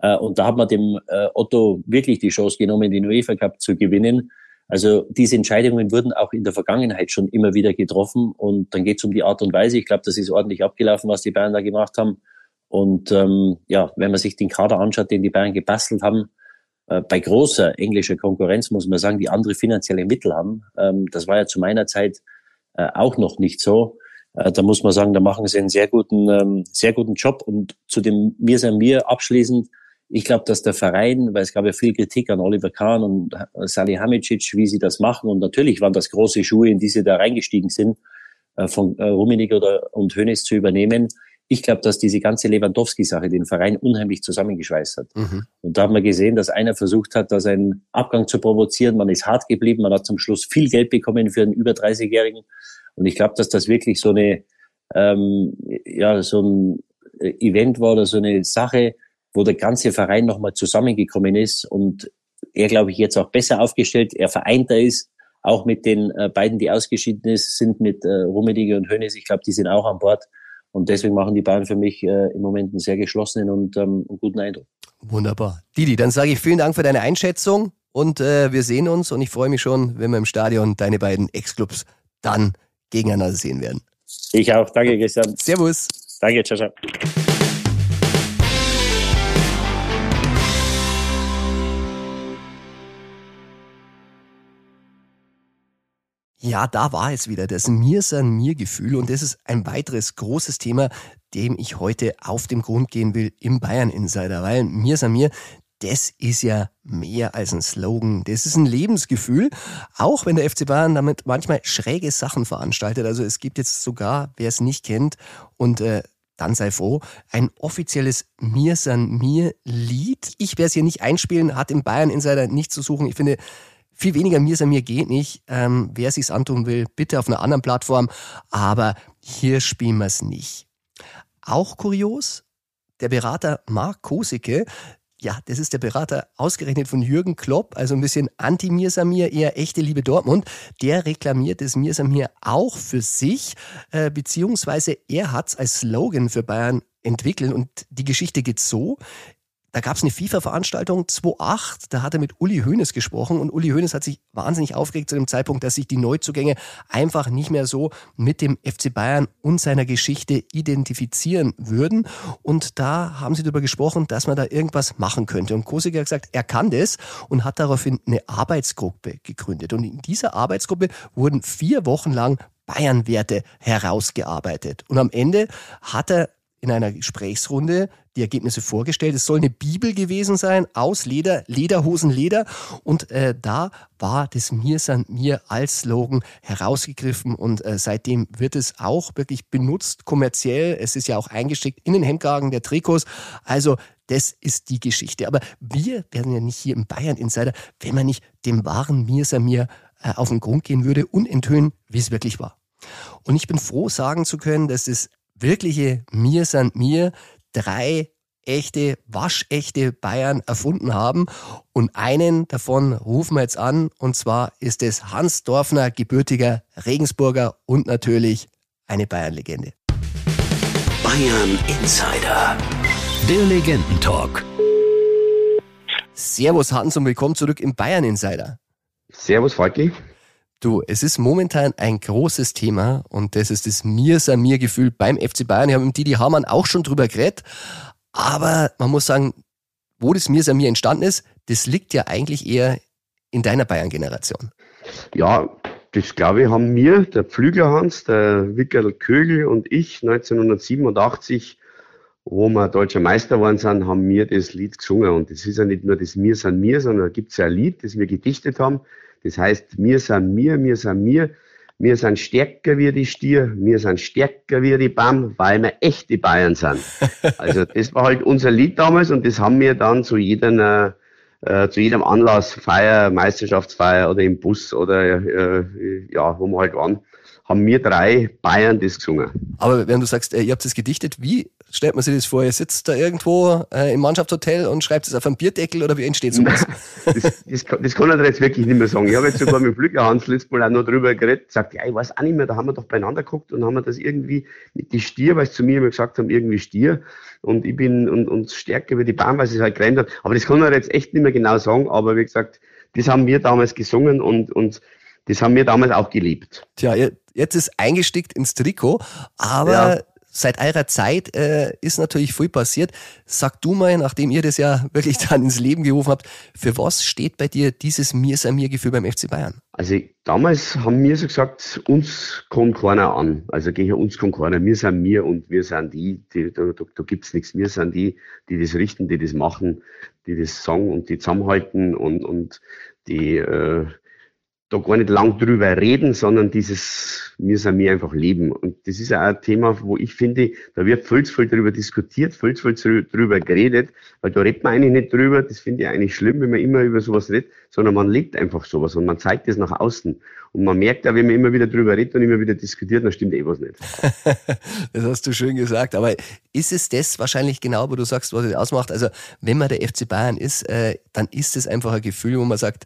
Äh, und da hat man dem äh, Otto wirklich die Chance genommen, den UEFA Cup zu gewinnen. Also diese Entscheidungen wurden auch in der Vergangenheit schon immer wieder getroffen. Und dann geht es um die Art und Weise. Ich glaube, das ist ordentlich abgelaufen, was die Bayern da gemacht haben. Und ähm, ja, wenn man sich den Kader anschaut, den die Bayern gebastelt haben, äh, bei großer englischer Konkurrenz muss man sagen, die andere finanzielle Mittel haben. Ähm, das war ja zu meiner Zeit äh, auch noch nicht so. Äh, da muss man sagen, da machen sie einen sehr guten, ähm, sehr guten Job. Und zu dem Mir sein Mir abschließend, Ich glaube, dass der Verein, weil es gab ja viel Kritik an Oliver Kahn und Sali Hamicic, wie sie das machen. Und natürlich waren das große Schuhe, in die sie da reingestiegen sind, äh, von äh, Rummenigge oder, und Hönes zu übernehmen. Ich glaube, dass diese ganze Lewandowski-Sache den Verein unheimlich zusammengeschweißt hat. Mhm. Und da haben wir gesehen, dass einer versucht hat, da seinen Abgang zu provozieren. Man ist hart geblieben. Man hat zum Schluss viel Geld bekommen für einen über 30-Jährigen. Und ich glaube, dass das wirklich so eine, ähm, ja, so ein Event war oder so eine Sache, wo der ganze Verein nochmal zusammengekommen ist und er, glaube ich, jetzt auch besser aufgestellt, er vereinter ist, auch mit den äh, beiden, die ausgeschieden ist, sind mit äh, Rummenigge und Hönes. Ich glaube, die sind auch an Bord. Und deswegen machen die beiden für mich äh, im Moment einen sehr geschlossenen und ähm, einen guten Eindruck. Wunderbar. Didi, dann sage ich vielen Dank für deine Einschätzung und äh, wir sehen uns und ich freue mich schon, wenn wir im Stadion deine beiden Ex-Clubs dann gegeneinander sehen werden. Ich auch. Danke, Christian. Servus. Danke, ciao, ciao. Ja, da war es wieder, das Mir san mir Gefühl und das ist ein weiteres großes Thema, dem ich heute auf den Grund gehen will im Bayern Insider, weil Mir san mir, das ist ja mehr als ein Slogan. Das ist ein Lebensgefühl, auch wenn der FC Bayern damit manchmal schräge Sachen veranstaltet. Also es gibt jetzt sogar, wer es nicht kennt und äh, dann sei froh, ein offizielles Mir san mir Lied. Ich werde es hier nicht einspielen, hat im Bayern Insider nichts zu suchen. Ich finde, viel weniger mir san mir geht nicht. Ähm, wer sich's antun will, bitte auf einer anderen Plattform. Aber hier spielen wir es nicht. Auch kurios, der Berater Marc Kosicke, ja, das ist der Berater ausgerechnet von Jürgen Klopp, also ein bisschen anti-Mirsamir, eher echte Liebe Dortmund. Der reklamiert das Mirsamir auch für sich, äh, beziehungsweise er hat es als Slogan für Bayern entwickelt und die Geschichte geht so. Da gab es eine FIFA-Veranstaltung 2008, da hat er mit Uli Hoeneß gesprochen und Uli Hoeneß hat sich wahnsinnig aufgeregt zu dem Zeitpunkt, dass sich die Neuzugänge einfach nicht mehr so mit dem FC Bayern und seiner Geschichte identifizieren würden. Und da haben sie darüber gesprochen, dass man da irgendwas machen könnte. Und Kosig hat gesagt, er kann das und hat daraufhin eine Arbeitsgruppe gegründet. Und in dieser Arbeitsgruppe wurden vier Wochen lang Bayern-Werte herausgearbeitet. Und am Ende hat er in einer Gesprächsrunde die Ergebnisse vorgestellt. Es soll eine Bibel gewesen sein aus Leder, Lederhosen, Leder. Und äh, da war das Mir san mir als Slogan herausgegriffen und äh, seitdem wird es auch wirklich benutzt kommerziell. Es ist ja auch eingesteckt in den Hemdkragen der Trikots. Also das ist die Geschichte. Aber wir werden ja nicht hier im Bayern Insider, wenn man nicht dem wahren Mir san mir äh, auf den Grund gehen würde und enthüllen, wie es wirklich war. Und ich bin froh, sagen zu können, dass es wirkliche Mir sind mir drei echte, waschechte Bayern erfunden haben. Und einen davon rufen wir jetzt an. Und zwar ist es Hans Dorfner, gebürtiger Regensburger und natürlich eine Bayern-Legende. Bayern Insider. Der Legendentalk. Servus Hans und willkommen zurück im Bayern Insider. Servus Falki. Du, es ist momentan ein großes Thema und das ist das mir san mir Gefühl beim FC Bayern. Ich habe mit Didi Hamann auch schon drüber geredet, aber man muss sagen, wo das mir san mir entstanden ist, das liegt ja eigentlich eher in deiner Bayern-Generation. Ja, das glaube ich haben wir, der Pflügerhans, der Wickerl Kögel und ich 1987 wo wir deutscher Meister geworden sind, haben wir das Lied gesungen. Und das ist ja nicht nur das Mir san mir, sondern da gibt es ja ein Lied, das wir gedichtet haben. Das heißt, wir sind mir, wir sind mir, wir sind stärker wie die Stier, wir sind stärker wie die BAM, weil wir echte Bayern sind. [LAUGHS] Also das war halt unser Lied damals und das haben wir dann zu jedem, äh, zu jedem Anlass, Feier, Meisterschaftsfeier oder im Bus oder äh, ja, wo wir halt waren, haben wir drei Bayern das gesungen. Aber wenn du sagst, äh, ihr habt es gedichtet, wie stellt man sich das vor? Ihr sitzt da irgendwo äh, im Mannschaftshotel und schreibt es auf einen Bierdeckel oder wie entsteht sowas? das, das, das kann ich jetzt wirklich nicht mehr sagen. Ich habe jetzt sogar mit Flüger Hans letztes Mal auch noch drüber geredet, gesagt, ja, ich weiß auch nicht mehr, da haben wir doch beieinander geguckt und haben wir das irgendwie mit die Stier, weil sie zu mir immer gesagt haben, irgendwie Stier und ich bin und, und stärker wie die Bahn, weil sie es halt gerannt hat. Aber das kann ich jetzt echt nicht mehr genau sagen, aber wie gesagt, das haben wir damals gesungen und, und das haben wir damals auch geliebt. Tja, jetzt ist eingestickt ins Trikot, aber ja. seit eurer Zeit äh, ist natürlich viel passiert. Sag du mal, nachdem ihr das ja wirklich dann ins Leben gerufen habt, für was steht bei dir dieses Mir sei mir Gefühl beim FC Bayern? Also damals haben wir so gesagt, uns kommt keiner an. Also gegen uns kommt keiner. Wir sind wir und wir sind die, die da, da, da gibt's nichts. Wir sind die, die das richten, die das machen, die das sagen und die zusammenhalten und, und die äh, da gar nicht lang drüber reden, sondern dieses mir sind mir einfach leben. Und das ist auch ein Thema, wo ich finde, da wird viel zu viel drüber diskutiert, viel zu viel drüber geredet, weil da redet man eigentlich nicht drüber. Das finde ich eigentlich schlimm, wenn man immer über sowas redet, sondern man lebt einfach sowas und man zeigt das nach außen. Und man merkt ja, wenn man immer wieder drüber redet und immer wieder diskutiert, dann stimmt eh was nicht. [LAUGHS] das hast du schön gesagt. Aber ist es das wahrscheinlich genau, wo du sagst, was es ausmacht? Also, wenn man der FC Bayern ist, äh, dann ist es einfach ein Gefühl, wo man sagt,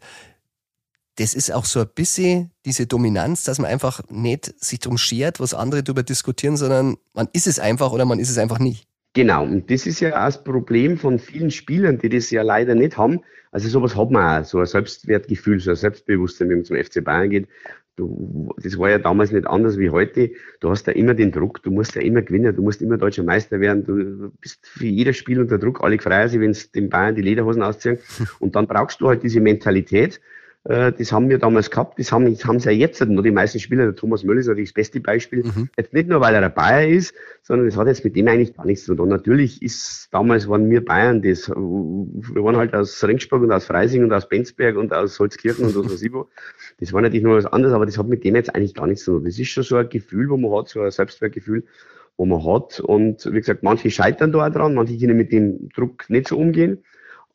das ist auch so ein bisschen diese Dominanz, dass man einfach nicht sich drum schert, was andere darüber diskutieren, sondern man ist es einfach oder man ist es einfach nicht. Genau, und das ist ja auch das Problem von vielen Spielern, die das ja leider nicht haben. Also sowas hat man auch, so ein Selbstwertgefühl, so ein Selbstbewusstsein, wenn man zum FC Bayern geht. Du, das war ja damals nicht anders wie heute. Du hast ja immer den Druck, du musst ja immer gewinnen, du musst immer deutscher Meister werden, du bist für jedes Spiel unter Druck, alle freuen sich, wenn es den Bayern die Lederhosen ausziehen. [LAUGHS] Und dann brauchst du halt diese Mentalität, äh, das haben wir damals gehabt, das haben, das haben sie ja jetzt noch die meisten Spieler. Der Thomas Müller ist natürlich das beste Beispiel. Mhm. Jetzt nicht nur, weil er ein Bayer ist, sondern das hat jetzt mit dem eigentlich gar nichts zu tun. natürlich ist, damals waren wir Bayern das. Wir waren halt aus Ringsburg und aus Freising und aus Benzberg und aus Holzkirchen und aus was Das war natürlich noch was anderes, aber das hat mit dem jetzt eigentlich gar nichts zu tun. Das ist schon so ein Gefühl, wo man hat, so ein Selbstwertgefühl, wo man hat. Und wie gesagt, manche scheitern da dran, manche können mit dem Druck nicht so umgehen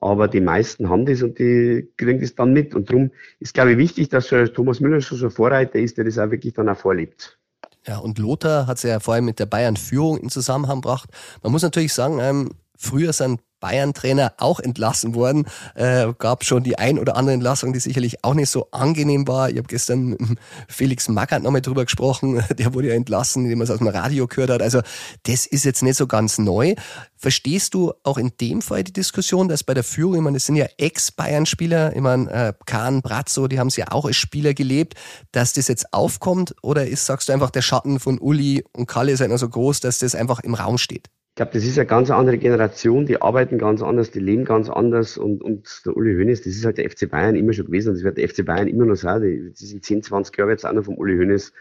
aber die meisten haben das und die kriegen das dann mit. Und darum ist, glaube ich, wichtig, dass Thomas Müller schon so ein Vorreiter ist, der das auch wirklich dann auch vorlebt. Ja, und Lothar hat es ja vor allem mit der Bayern-Führung in Zusammenhang gebracht. Man muss natürlich sagen, ähm, früher sind Bayern-Trainer auch entlassen worden. Äh, gab schon die ein oder andere Entlassung, die sicherlich auch nicht so angenehm war. Ich habe gestern mit Felix Magath nochmal drüber gesprochen. [LAUGHS] Der wurde ja entlassen, indem man es aus dem Radio gehört hat. Also das ist jetzt nicht so ganz neu. Verstehst du auch in dem Fall die Diskussion, dass bei der Führung, ich meine, das sind ja Ex-Bayern-Spieler, ich meine, äh, Kahn, Brazzo, die haben es ja auch als Spieler gelebt, dass das jetzt aufkommt? Oder ist, sagst du einfach, der Schatten von Uli und Kalle ist einfach so groß, dass das einfach im Raum steht? Ich glaube, das ist eine ganz andere Generation, die arbeiten ganz anders, die leben ganz anders und, und der Uli Hoeneß, das ist halt der FC Bayern immer schon gewesen und das wird der FC Bayern immer noch sein. Die, sind 10, 20 Jahre jetzt auch noch vom Uli Hoeneß,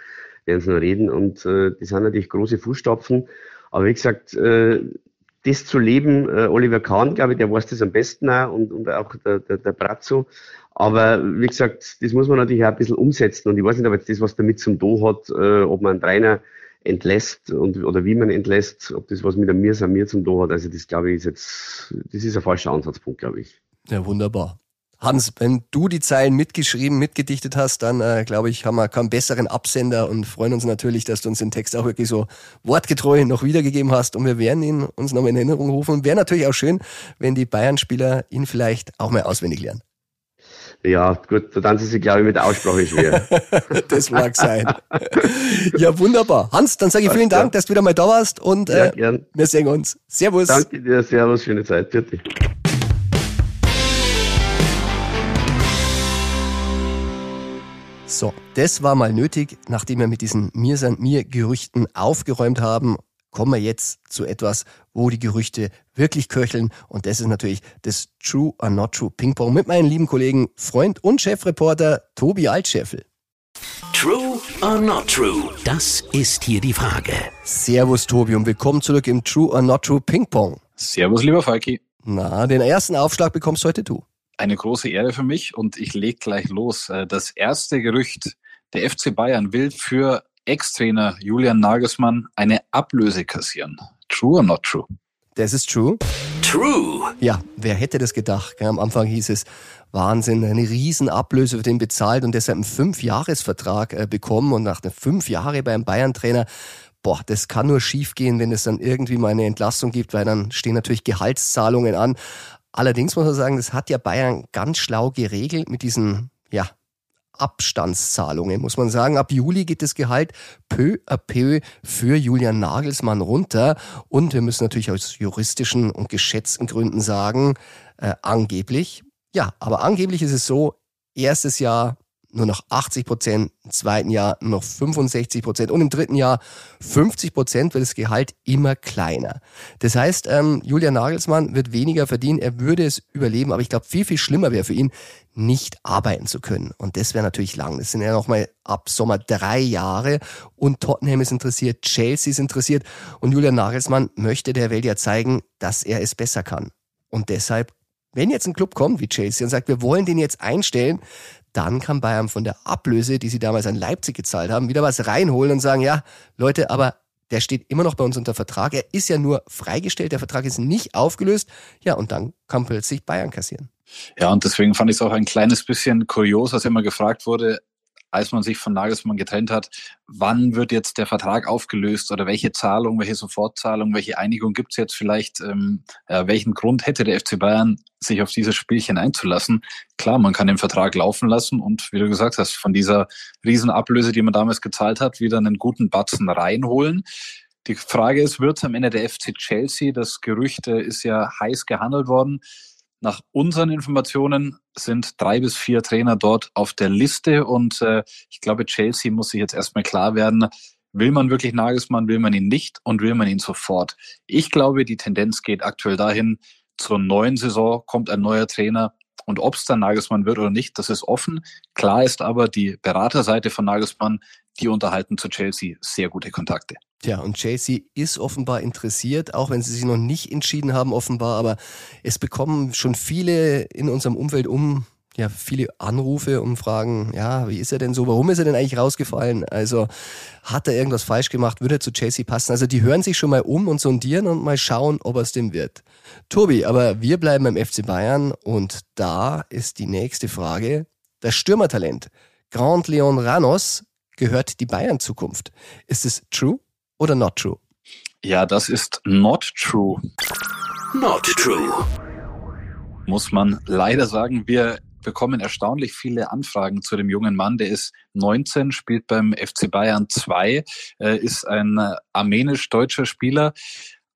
werden sie noch reden und äh, das sind natürlich große Fußstapfen. Aber wie gesagt, äh, das zu leben, äh, Oliver Kahn, glaube ich, der weiß das am besten auch und, und auch der, der, der Brazzo. Aber wie gesagt, das muss man natürlich auch ein bisschen umsetzen und ich weiß nicht, ob jetzt das, was damit zum Do hat, äh, ob man einen Trainer entlässt und, oder wie man entlässt, ob das was mit einem Mir mir zum Do hat. Also das glaube ich ist jetzt, das ist ein falscher Ansatzpunkt, glaube ich. Ja, wunderbar. Hans, wenn du die Zeilen mitgeschrieben, mitgedichtet hast, dann äh, glaube ich, haben wir keinen besseren Absender und freuen uns natürlich, dass du uns den Text auch wirklich so wortgetreu noch wiedergegeben hast und wir werden ihn uns noch in Erinnerung rufen und wäre natürlich auch schön, wenn die Bayern-Spieler ihn vielleicht auch mal auswendig lernen. Ja, gut, da dann sie sich, glaube ich, mit der Aussprache schwer. [LAUGHS] das mag sein. ja, wunderbar. Hans, dann sage ich vielen Dank, dass du wieder mal da warst und äh, ja, wir sehen uns. Servus. Danke dir, Servus, schöne Zeit. Bitte. So, das war mal nötig, nachdem wir mit diesen Mir sind mir Gerüchten aufgeräumt haben kommen wir jetzt zu etwas, wo die Gerüchte wirklich köcheln. Und das ist natürlich das True or Not True Ping Pong mit meinem lieben Kollegen, Freund und Chefreporter Tobi Altscheffel. True or not true? Das ist hier die Frage. Servus Tobi und willkommen zurück im True or Not True Ping Pong. Servus lieber Falki. Na, den ersten Aufschlag bekommst heute du. Eine große Ehre für mich und ich leg gleich los. Äh, das erste Gerücht, der FC Bayern will für Ex-Trainer Julian Nagelsmann eine Ablöse kassieren. True or not true? Das ist true. True. Ja, wer hätte das gedacht? Am Anfang hieß es, Wahnsinn, eine Riesenablöse für den bezahlt und deshalb einen Fünfjahresvertrag äh, bekommen und nach den fünf Jahren beim Bayern-Trainer boah, das kann nur schiefgehen, wenn es dann irgendwie mal eine Entlassung gibt, weil dann stehen natürlich Gehaltszahlungen an. Allerdings muss man sagen, das hat ja Bayern ganz schlau geregelt mit diesen, ja, Abstandszahlungen, muss man sagen. Ab Juli geht das Gehalt peu à peu für Julian Nagelsmann runter. Und wir müssen natürlich aus juristischen und geschätzten Gründen sagen, äh, angeblich, ja, aber angeblich ist es so, erstes Jahr nur noch 80 Prozent, im zweiten Jahr nur noch 65 Prozent und im dritten Jahr 50 Prozent wird das Gehalt immer kleiner. Das heißt, ähm, Julian Nagelsmann wird weniger verdienen, er würde es überleben, aber ich glaube, viel, viel schlimmer wäre für ihn, nicht arbeiten zu können. Und das wäre natürlich lang. Das sind ja nochmal ab Sommer drei Jahre und Tottenham ist interessiert, Chelsea ist interessiert und Julian Nagelsmann möchte der Welt ja zeigen, dass er es besser kann. Und deshalb, wenn jetzt ein Club kommt wie Chelsea und sagt, wir wollen den jetzt einstellen, dann kann Bayern von der Ablöse, die sie damals an Leipzig gezahlt haben, wieder was reinholen und sagen, ja, Leute, aber der steht immer noch bei uns unter Vertrag. Er ist ja nur freigestellt, der Vertrag ist nicht aufgelöst. Ja, und dann kann plötzlich Bayern kassieren. Ja, und deswegen fand ich es auch ein kleines bisschen kurios, als immer gefragt wurde, als man sich von Nagelsmann getrennt hat, wann wird jetzt der Vertrag aufgelöst oder welche Zahlung, welche Sofortzahlung, welche Einigung gibt es jetzt vielleicht, ähm, ja, welchen Grund hätte der FC Bayern, sich auf dieses Spielchen einzulassen? Klar, man kann den Vertrag laufen lassen und wie du gesagt hast, von dieser Riesenablöse, die man damals gezahlt hat, wieder einen guten Batzen reinholen. Die Frage ist, wird am Ende der FC Chelsea? Das Gerücht ist ja heiß gehandelt worden. Nach unseren Informationen sind drei bis vier Trainer dort auf der Liste und äh, ich glaube, Chelsea muss sich jetzt erstmal klar werden, will man wirklich Nagelsmann, will man ihn nicht und will man ihn sofort. Ich glaube, die Tendenz geht aktuell dahin, zur neuen Saison kommt ein neuer Trainer und ob es dann Nagelsmann wird oder nicht, das ist offen. Klar ist aber, die Beraterseite von Nagelsmann, die unterhalten zu Chelsea sehr gute Kontakte. Tja, und Chelsea ist offenbar interessiert, auch wenn sie sich noch nicht entschieden haben, offenbar. Aber es bekommen schon viele in unserem Umfeld um, ja, viele Anrufe und fragen, ja, wie ist er denn so? Warum ist er denn eigentlich rausgefallen? Also, hat er irgendwas falsch gemacht? Würde er zu Chelsea passen? Also, die hören sich schon mal um und sondieren und mal schauen, ob er es denn wird. Tobi, aber wir bleiben beim FC Bayern und da ist die nächste Frage. Das Stürmertalent Grand Leon Ranos gehört die Bayern-Zukunft. Ist es true? oder not true? Ja, das ist not true. Not true. Muss man leider sagen, wir bekommen erstaunlich viele Anfragen zu dem jungen Mann. Der ist 19, spielt beim FC Bayern 2, äh, ist ein äh, armenisch-deutscher Spieler,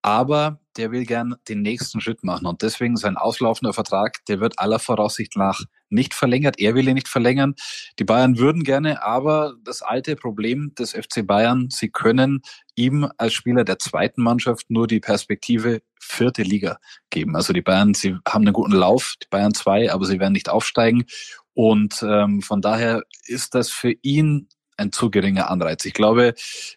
aber der will gern den nächsten Schritt machen und deswegen sein auslaufender Vertrag, der wird aller Voraussicht nach nicht verlängert. Er will ihn nicht verlängern. Die Bayern würden gerne, aber das alte Problem des FC Bayern, sie können ihm als Spieler der zweiten Mannschaft nur die Perspektive vierte Liga geben. Also die Bayern, sie haben einen guten Lauf, die Bayern zwei, aber sie werden nicht aufsteigen. Und ähm, von daher ist das für ihn ein zu geringer Anreiz. Ich glaube,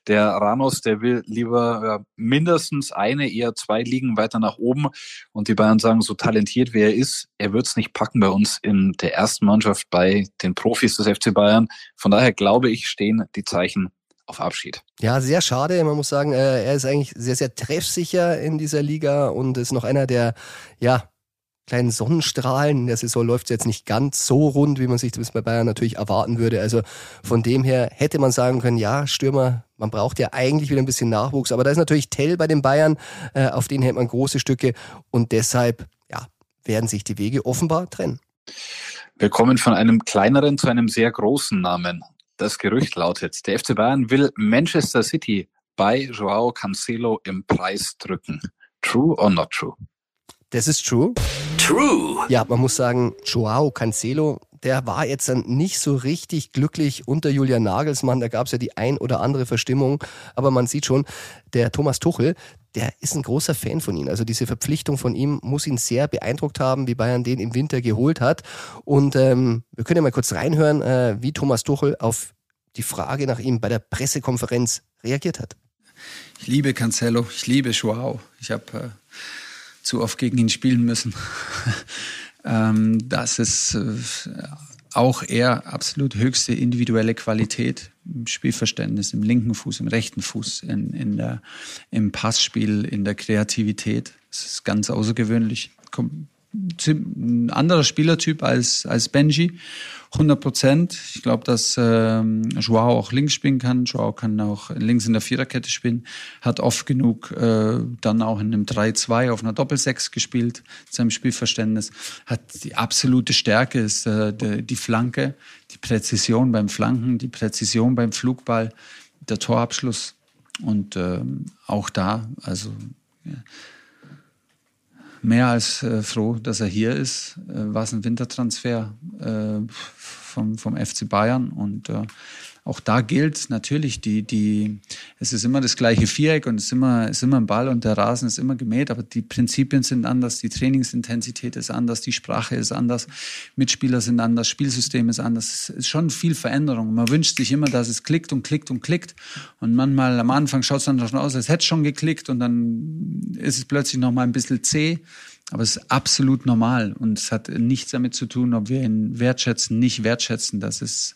der Ramos, der will lieber mindestens eine, eher zwei Ligen weiter nach oben. Und die Bayern sagen, so talentiert wie er ist, er wird es nicht packen bei uns in der ersten Mannschaft bei den Profis des FC Bayern. Von daher glaube ich, stehen die Zeichen auf Abschied. Ja, sehr schade. Man muss sagen, äh, er ist eigentlich sehr, sehr treffsicher in dieser Liga und ist noch einer der, ja, kleinen Sonnenstrahlen. In der Saison läuft es jetzt nicht ganz so rund, wie man sich das bei Bayern natürlich erwarten würde. Also von dem her hätte man sagen können, ja, Stürmer, man braucht ja eigentlich wieder ein bisschen Nachwuchs. Aber da ist natürlich Tell bei den Bayern, äh, auf den hält man große Stücke und deshalb, ja, werden sich die Wege offenbar trennen. Wir kommen von einem kleineren zu einem sehr großen Namen. Das Gerücht lautet, der FC Bayern will Manchester City bei Joao Cancelo im Preis drücken. True or not true? Das ist true. True. Ja, man muss sagen, Joao Cancelo, der war jetzt dann nicht so richtig glücklich unter Julian Nagelsmann. Da gab es ja die ein oder andere Verstimmung. Aber man sieht schon, der Thomas Tuchel, der ist ein großer Fan von ihm. Also diese Verpflichtung von ihm muss ihn sehr beeindruckt haben, wie Bayern den im Winter geholt hat. Und ähm, wir können ja mal kurz reinhören, äh, wie Thomas Tuchel auf die Frage nach ihm bei der Pressekonferenz reagiert hat. Ich liebe Cancelo, ich liebe Joao. Ich habe äh, zu oft gegen ihn spielen müssen. [LAUGHS] ähm, das ist äh, auch eher absolut höchste individuelle Qualität im Spielverständnis, im linken Fuß, im rechten Fuß, in, in der, im Passspiel, in der Kreativität. Das ist ganz außergewöhnlich. Ein anderer Spielertyp als, als Benji. 100 Prozent. Ich glaube, dass ähm, Joao auch links spielen kann. Joao kann auch links in der Viererkette spielen. Hat oft genug äh, dann auch in einem 3-2 auf einer Doppelsechs gespielt, seinem Spielverständnis. Hat die absolute Stärke, ist äh, die, die Flanke, die Präzision beim Flanken, die Präzision beim Flugball, der Torabschluss. Und ähm, auch da, also ja, mehr als äh, froh, dass er hier ist. Äh, war es ein Wintertransfer. äh, vom, vom FC Bayern und äh, auch da gilt natürlich, die, die, es ist immer das gleiche Viereck und es ist immer, ist immer ein Ball und der Rasen ist immer gemäht, aber die Prinzipien sind anders, die Trainingsintensität ist anders, die Sprache ist anders, Mitspieler sind anders, Spielsystem ist anders. Es ist schon viel Veränderung. Man wünscht sich immer, dass es klickt und klickt und klickt. Und manchmal am Anfang schaut es dann schon aus, als hätte es schon geklickt und dann ist es plötzlich noch mal ein bisschen zäh. Aber es ist absolut normal und es hat nichts damit zu tun, ob wir ihn wertschätzen, nicht wertschätzen. Das ist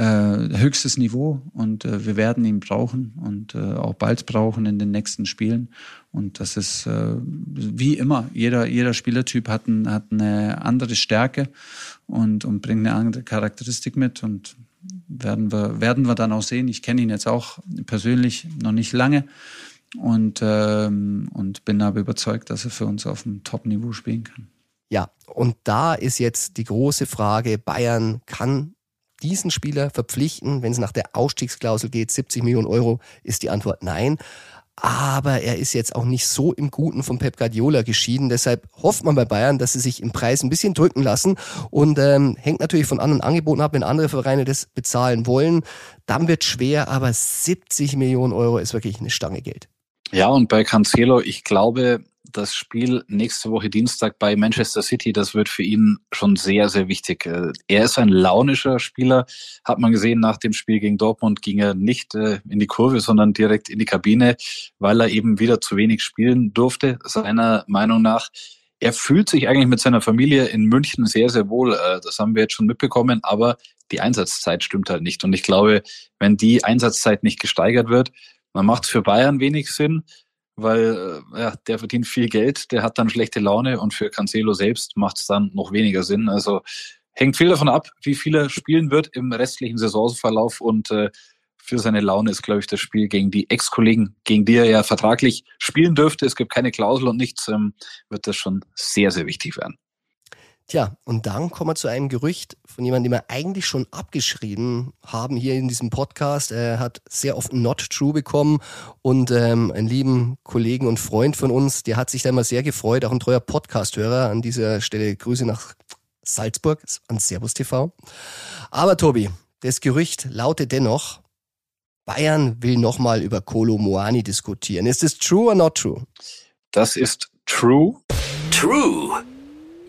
höchstes Niveau und äh, wir werden ihn brauchen und äh, auch bald brauchen in den nächsten Spielen. Und das ist äh, wie immer, jeder, jeder Spielertyp hat, ein, hat eine andere Stärke und, und bringt eine andere Charakteristik mit und werden wir, werden wir dann auch sehen. Ich kenne ihn jetzt auch persönlich noch nicht lange und, ähm, und bin aber überzeugt, dass er für uns auf dem Top-Niveau spielen kann. Ja, und da ist jetzt die große Frage, Bayern kann diesen Spieler verpflichten, wenn es nach der Ausstiegsklausel geht, 70 Millionen Euro, ist die Antwort nein. Aber er ist jetzt auch nicht so im Guten von Pep Guardiola geschieden. Deshalb hofft man bei Bayern, dass sie sich im Preis ein bisschen drücken lassen und ähm, hängt natürlich von anderen Angeboten ab. Wenn andere Vereine das bezahlen wollen, dann wird schwer. Aber 70 Millionen Euro ist wirklich eine Stange Geld. Ja, und bei Cancelo, ich glaube, das Spiel nächste Woche Dienstag bei Manchester City, das wird für ihn schon sehr, sehr wichtig. Äh, er ist ein launischer Spieler, hat man gesehen, nach dem Spiel gegen Dortmund ging er nicht äh, in die Kurve, sondern direkt in die Kabine, weil er eben wieder zu wenig spielen durfte, seiner Meinung nach. Er fühlt sich eigentlich mit seiner Familie in München sehr, sehr wohl. Äh, das haben wir jetzt schon mitbekommen, aber die Einsatzzeit stimmt halt nicht. Und ich glaube, wenn die Einsatzzeit nicht gesteigert wird, dann macht es für Bayern wenig Sinn weil äh, ja, der verdient viel Geld, der hat dann schlechte Laune und für Cancelo selbst macht es dann noch weniger Sinn. Also hängt viel davon ab, wie viel er spielen wird im restlichen Saisonverlauf und äh, für seine Laune ist, glaube ich, das Spiel gegen die Ex-Kollegen, gegen die er ja vertraglich spielen dürfte. Es gibt keine Klausel und nichts, ähm, wird das schon sehr, sehr wichtig werden. Tja, und dann kommen wir zu einem Gerücht von jemandem, den wir eigentlich schon abgeschrieben haben hier in diesem Podcast. Er hat sehr oft Not True bekommen und ähm, einen lieben Kollegen und Freund von uns, der hat sich da immer sehr gefreut, auch ein treuer Podcast-Hörer. An dieser Stelle Grüße nach Salzburg an Servus TV. Aber Tobi, das Gerücht lautet dennoch, Bayern will nochmal über Kolo Moani diskutieren. Ist das true or not true? Das ist true. True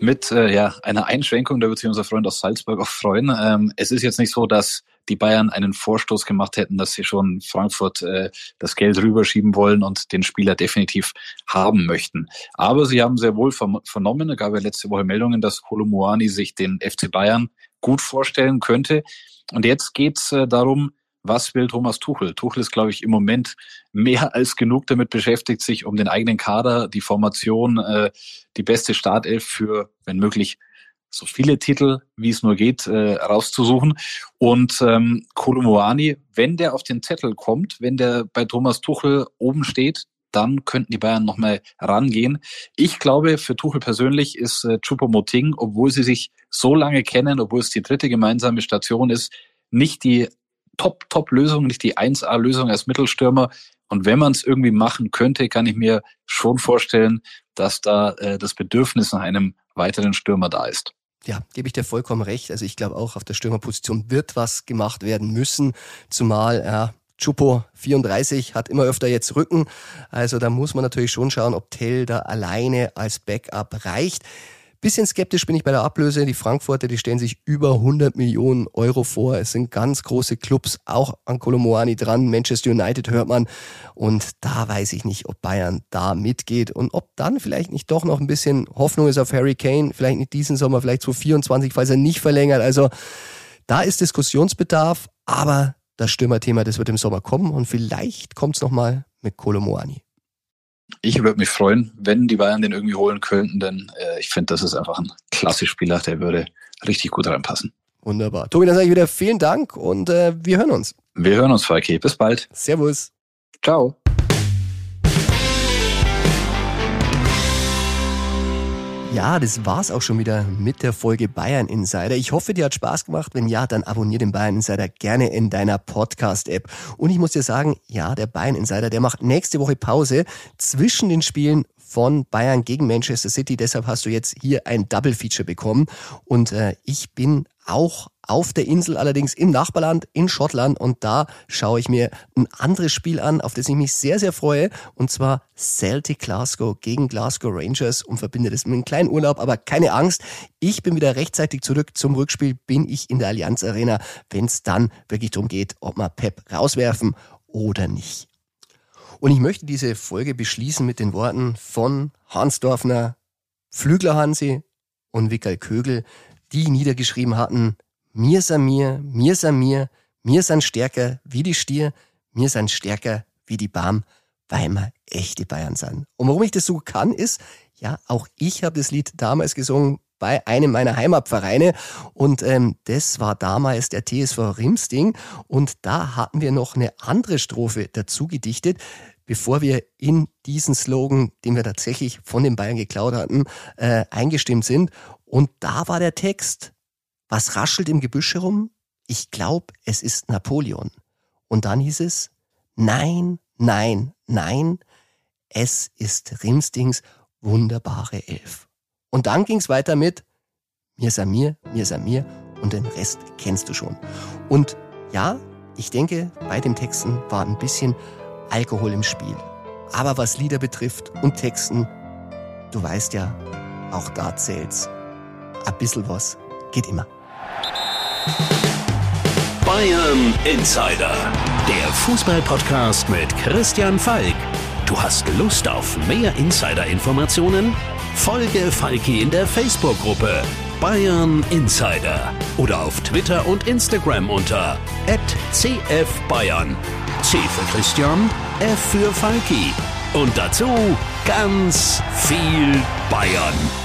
mit äh, ja, einer Einschränkung, da wird sich unser Freund aus Salzburg auch freuen. Ähm, es ist jetzt nicht so, dass die Bayern einen Vorstoß gemacht hätten, dass sie schon Frankfurt äh, das Geld rüberschieben wollen und den Spieler definitiv haben möchten. Aber sie haben sehr wohl vernommen, da gab ja letzte Woche Meldungen, dass Kolomuani sich den FC Bayern gut vorstellen könnte. Und jetzt geht's äh, darum, was will Thomas Tuchel? Tuchel ist, glaube ich, im Moment mehr [LAUGHS] als genug damit beschäftigt, sich um den eigenen Kader, die Formation, äh, die beste Startelf für, wenn möglich, so viele Titel, wie es nur geht, äh, rauszusuchen. Und ähm, Kolomoani, wenn der auf den Zettel kommt, wenn der bei Thomas Tuchel oben steht, dann könnten die Bayern nochmal rangehen. Ich glaube, für Tuchel persönlich ist äh, Chupomoting, obwohl sie sich so lange kennen, obwohl es die dritte gemeinsame Station ist, nicht die Top-Top-Lösung, nicht die 1A-Lösung als Mittelstürmer. Und wenn man es irgendwie machen könnte, kann ich mir schon vorstellen, dass da äh, das Bedürfnis nach einem weiteren Stürmer da ist. Ja, gebe ich dir vollkommen recht. Also ich glaube auch auf der Stürmerposition wird was gemacht werden müssen, zumal ja, Chupo 34 hat immer öfter jetzt Rücken. Also da muss man natürlich schon schauen, ob Tell da alleine als Backup reicht. Bisschen skeptisch bin ich bei der Ablöse. Die Frankfurter, die stellen sich über 100 Millionen Euro vor. Es sind ganz große Clubs, auch an Kolomoani dran. Manchester United hört man. Und da weiß ich nicht, ob Bayern da mitgeht und ob dann vielleicht nicht doch noch ein bisschen Hoffnung ist auf Harry Kane. Vielleicht nicht diesen Sommer, vielleicht 2024, falls er nicht verlängert. Also da ist Diskussionsbedarf, aber das Stürmerthema, das wird im Sommer kommen und vielleicht kommt es nochmal mit Kolomoani. Ich würde mich freuen, wenn die Bayern den irgendwie holen könnten, denn äh, ich finde, das ist einfach ein klasse Spieler, der würde richtig gut reinpassen. Wunderbar. Tobi, dann sage ich wieder vielen Dank und äh, wir hören uns. Wir hören uns, Falki. Bis bald. Servus. Ciao. Ja, das war's auch schon wieder mit der Folge Bayern Insider. Ich hoffe, dir hat Spaß gemacht. Wenn ja, dann abonniere den Bayern Insider gerne in deiner Podcast-App. Und ich muss dir sagen, ja, der Bayern Insider, der macht nächste Woche Pause zwischen den Spielen von Bayern gegen Manchester City. Deshalb hast du jetzt hier ein Double Feature bekommen. Und äh, ich bin auch auf der Insel, allerdings im Nachbarland in Schottland. Und da schaue ich mir ein anderes Spiel an, auf das ich mich sehr, sehr freue. Und zwar Celtic Glasgow gegen Glasgow Rangers und verbinde das mit einem kleinen Urlaub. Aber keine Angst, ich bin wieder rechtzeitig zurück zum Rückspiel, bin ich in der Allianz Arena, wenn es dann wirklich darum geht, ob wir Pep rauswerfen oder nicht. Und ich möchte diese Folge beschließen mit den Worten von Hans Dorfner, Flügler Hansi und Wickel Kögel, die niedergeschrieben hatten, mir san mir, mir san mir, mir san stärker wie die Stier, mir san stärker wie die Bam, weil wir echte Bayern sind. Und warum ich das so kann, ist, ja, auch ich habe das Lied damals gesungen bei einem meiner Heimatvereine und ähm, das war damals der TSV Rimsting und da hatten wir noch eine andere Strophe dazu gedichtet, bevor wir in diesen Slogan, den wir tatsächlich von den Bayern geklaut hatten, äh, eingestimmt sind. Und da war der Text, was raschelt im Gebüsch herum? Ich glaube, es ist Napoleon. Und dann hieß es, nein, nein, nein, es ist Rimstings wunderbare Elf. Und dann ging es weiter mit Mir Samir, Mir Samir und den Rest kennst du schon. Und ja, ich denke, bei den Texten war ein bisschen Alkohol im Spiel. Aber was Lieder betrifft und Texten, du weißt ja, auch da zählt's. Ein bisschen was geht immer. Bayern Insider, der Fußballpodcast mit Christian Falk. Du hast Lust auf mehr Insider-Informationen? Folge Falki in der Facebook-Gruppe Bayern Insider oder auf Twitter und Instagram unter @cfbayern. C für Christian, F für Falki und dazu ganz viel Bayern.